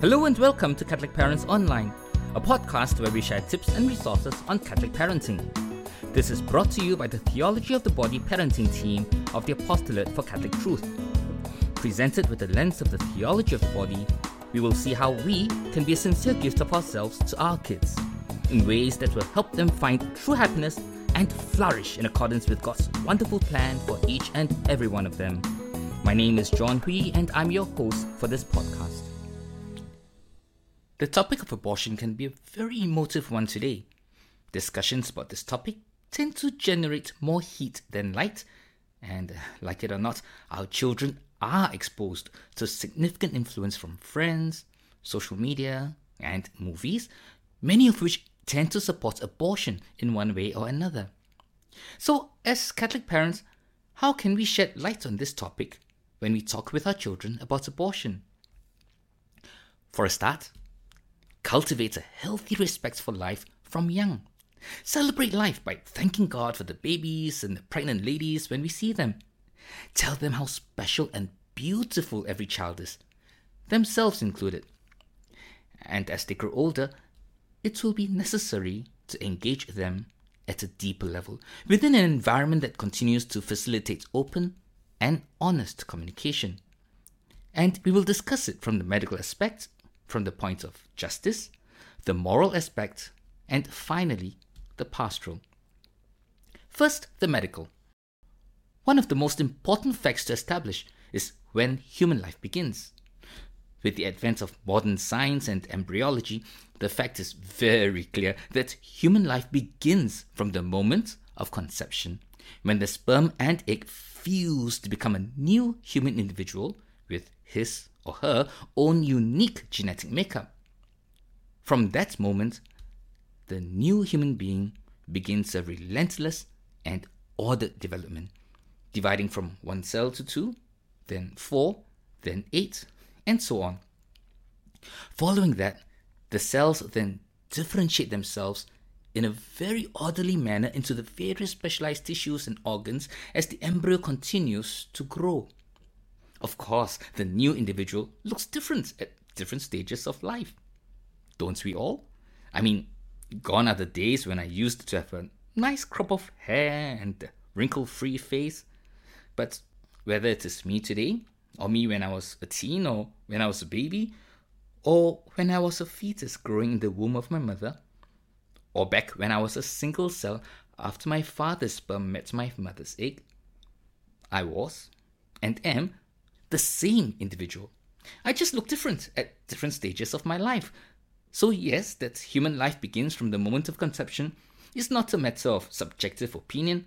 Hello and welcome to Catholic Parents Online, a podcast where we share tips and resources on Catholic parenting. This is brought to you by the Theology of the Body parenting team of the Apostolate for Catholic Truth. Presented with the lens of the theology of the body, we will see how we can be a sincere gift of ourselves to our kids in ways that will help them find true happiness and flourish in accordance with God's wonderful plan for each and every one of them. My name is John Hui, and I'm your host for this podcast. The topic of abortion can be a very emotive one today. Discussions about this topic tend to generate more heat than light, and uh, like it or not, our children are exposed to significant influence from friends, social media, and movies, many of which tend to support abortion in one way or another. So, as Catholic parents, how can we shed light on this topic when we talk with our children about abortion? For a start, cultivate a healthy respect for life from young. Celebrate life by thanking God for the babies and the pregnant ladies when we see them. Tell them how special and beautiful every child is, themselves included. And as they grow older, it will be necessary to engage them at a deeper level within an environment that continues to facilitate open and honest communication. And we will discuss it from the medical aspect, from the point of justice, the moral aspect, and finally, the pastoral. First, the medical. One of the most important facts to establish is when human life begins. With the advent of modern science and embryology, the fact is very clear that human life begins from the moment of conception, when the sperm and egg fuse to become a new human individual with his or her own unique genetic makeup. From that moment, the new human being begins a relentless and ordered development, dividing from one cell to two, then four, then eight, and so on. Following that, the cells then differentiate themselves in a very orderly manner into the various specialized tissues and organs as the embryo continues to grow. Of course, the new individual looks different at different stages of life. Don't we all? I mean, gone are the days when I used to have a nice crop of hair and a wrinkle free face. But whether it is me today, or me when I was a teen, or when I was a baby, or when I was a fetus growing in the womb of my mother, or back when I was a single cell after my father's sperm met my mother's egg, I was and am the same individual. I just look different at different stages of my life. So, yes, that human life begins from the moment of conception is not a matter of subjective opinion,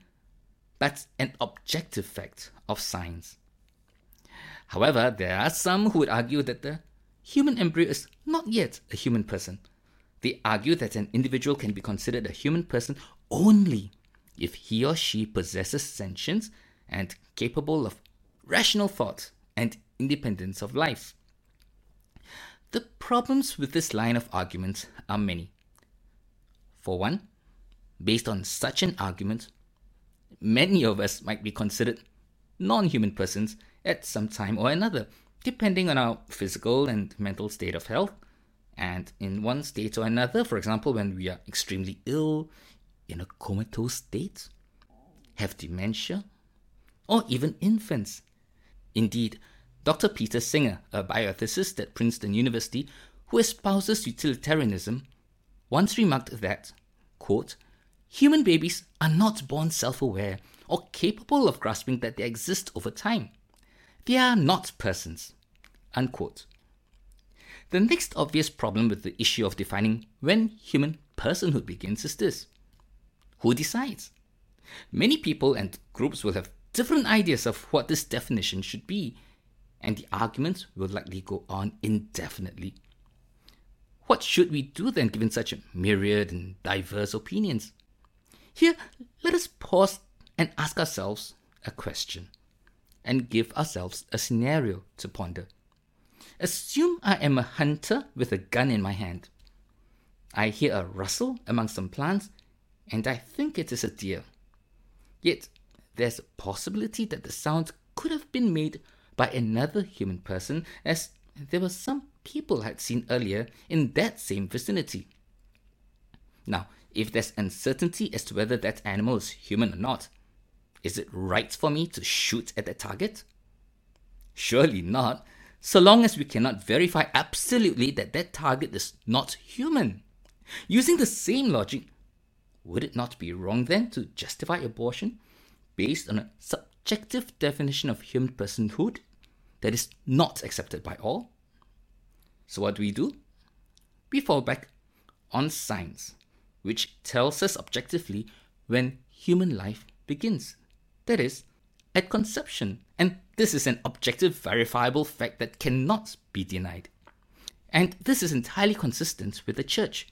but an objective fact of science. However, there are some who would argue that the human embryo is not yet a human person. They argue that an individual can be considered a human person only if he or she possesses sentience and capable of rational thought and independence of life. The problems with this line of arguments are many. For one, based on such an argument, many of us might be considered non human persons at some time or another, depending on our physical and mental state of health. And in one state or another, for example, when we are extremely ill, in a comatose state, have dementia, or even infants. Indeed, Dr. Peter Singer, a bioethicist at Princeton University who espouses utilitarianism, once remarked that, quote, human babies are not born self aware or capable of grasping that they exist over time. They are not persons. Unquote. The next obvious problem with the issue of defining when human personhood begins is this who decides? Many people and groups will have different ideas of what this definition should be, and the arguments will likely go on indefinitely. What should we do then, given such a myriad and diverse opinions? Here, let us pause and ask ourselves a question and give ourselves a scenario to ponder. Assume I am a hunter with a gun in my hand. I hear a rustle among some plants and I think it is a deer. Yet, there's a possibility that the sound could have been made by another human person as there were some people had seen earlier in that same vicinity. Now, if there's uncertainty as to whether that animal is human or not, is it right for me to shoot at that target? Surely not, so long as we cannot verify absolutely that that target is not human. Using the same logic, would it not be wrong then to justify abortion based on a subjective definition of human personhood that is not accepted by all? So, what do we do? We fall back on science, which tells us objectively when human life begins. That is, at conception. And this is an objective, verifiable fact that cannot be denied. And this is entirely consistent with the Church,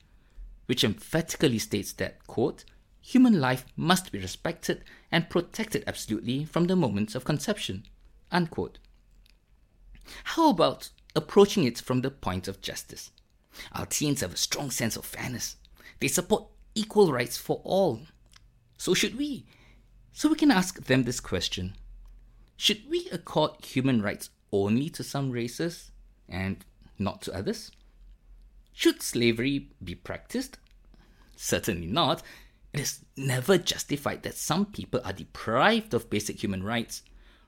which emphatically states that, quote, human life must be respected and protected absolutely from the moments of conception, unquote. How about approaching it from the point of justice? Our teens have a strong sense of fairness. They support equal rights for all. So should we. So we can ask them this question Should we accord human rights only to some races and not to others? Should slavery be practiced? Certainly not. It is never justified that some people are deprived of basic human rights,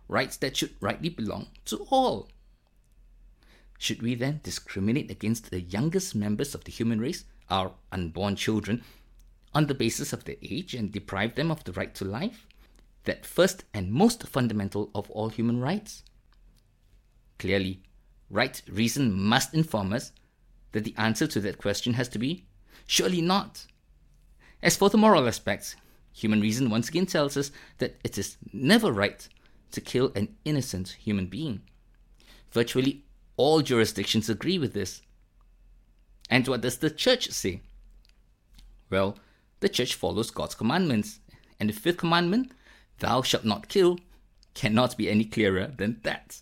rights that should rightly belong to all. Should we then discriminate against the youngest members of the human race, our unborn children, on the basis of their age and deprive them of the right to life? That first and most fundamental of all human rights? Clearly, right reason must inform us that the answer to that question has to be surely not. As for the moral aspects, human reason once again tells us that it is never right to kill an innocent human being. Virtually all jurisdictions agree with this. And what does the church say? Well, the church follows God's commandments. And the fifth commandment, thou shalt not kill, cannot be any clearer than that.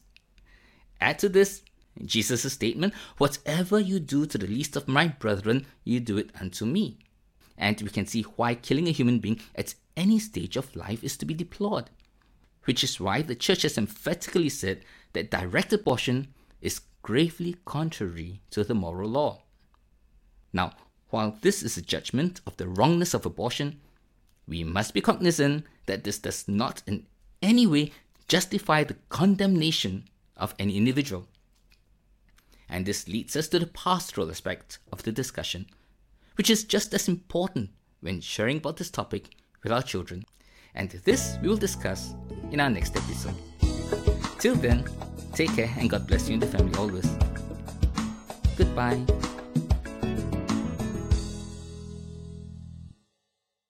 Add to this Jesus' statement, whatever you do to the least of my brethren, you do it unto me. And we can see why killing a human being at any stage of life is to be deplored. Which is why the church has emphatically said that direct abortion is gravely contrary to the moral law. Now, while this is a judgment of the wrongness of abortion, we must be cognizant that this does not in any way justify the condemnation of any individual. And this leads us to the pastoral aspect of the discussion, which is just as important when sharing about this topic with our children. And this we will discuss in our next episode. Till then, Take care and God bless you and the family always. Goodbye.